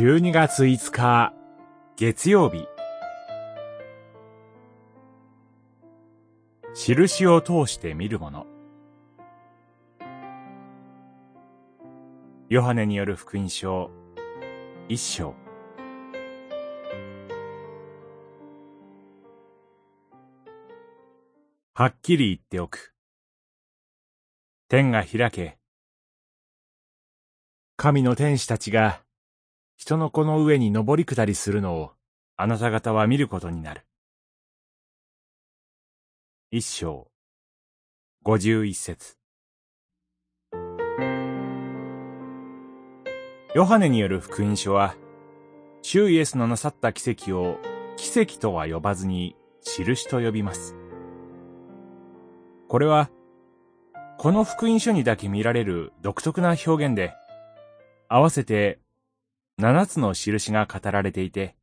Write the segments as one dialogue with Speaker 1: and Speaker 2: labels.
Speaker 1: 12月5日、月曜日。印を通して見るもの。ヨハネによる福音書、一章。はっきり言っておく。天が開け。神の天使たちが人の子の上に登り下りするのをあなた方は見ることになる。一章、五十一節。ヨハネによる福音書は、主イエスのなさった奇跡を奇跡とは呼ばずに印と呼びます。これは、この福音書にだけ見られる独特な表現で、合わせて七つの印が語られていて、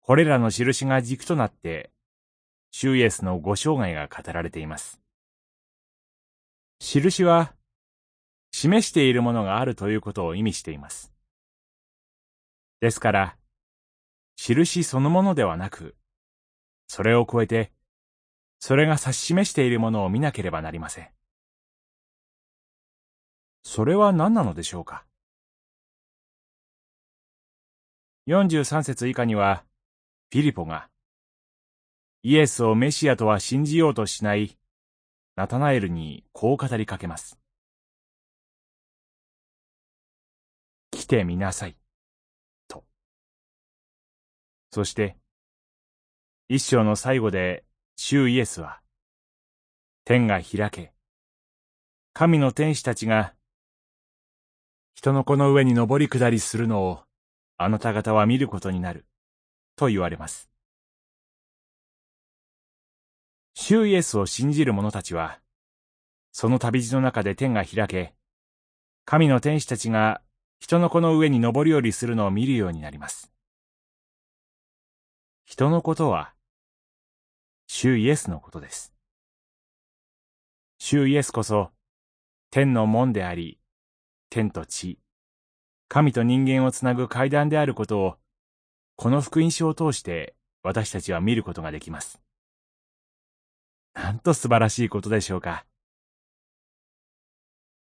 Speaker 1: これらの印が軸となって、シュイエスのご生涯が語られています。印は、示しているものがあるということを意味しています。ですから、印そのものではなく、それを超えて、それが指し示しているものを見なければなりません。それは何なのでしょうか？43節以下には、フィリポが、イエスをメシアとは信じようとしない、ナタナエルにこう語りかけます。来てみなさい。と。そして、一章の最後で、主イエスは、天が開け、神の天使たちが、人の子の上に登り下りするのをあなた方は見ることになる、と言われます。主イエスを信じる者たちは、その旅路の中で天が開け、神の天使たちが人の子の上に登り降りするのを見るようになります。人のことは、主イエスのことです。主イエスこそ、天の門であり、天と地、神と人間をつなぐ階段であることを、この福音書を通して私たちは見ることができます。なんと素晴らしいことでしょうか。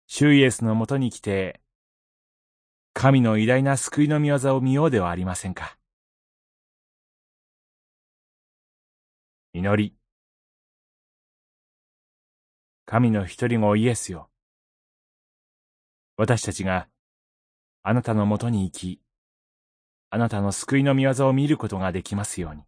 Speaker 1: 主イエスのもとに来て、神の偉大な救いの御業を見ようではありませんか。祈り。神の一人子イエスよ。私たちがあなたのもとに行き、あなたの救いの御業を見ることができますように。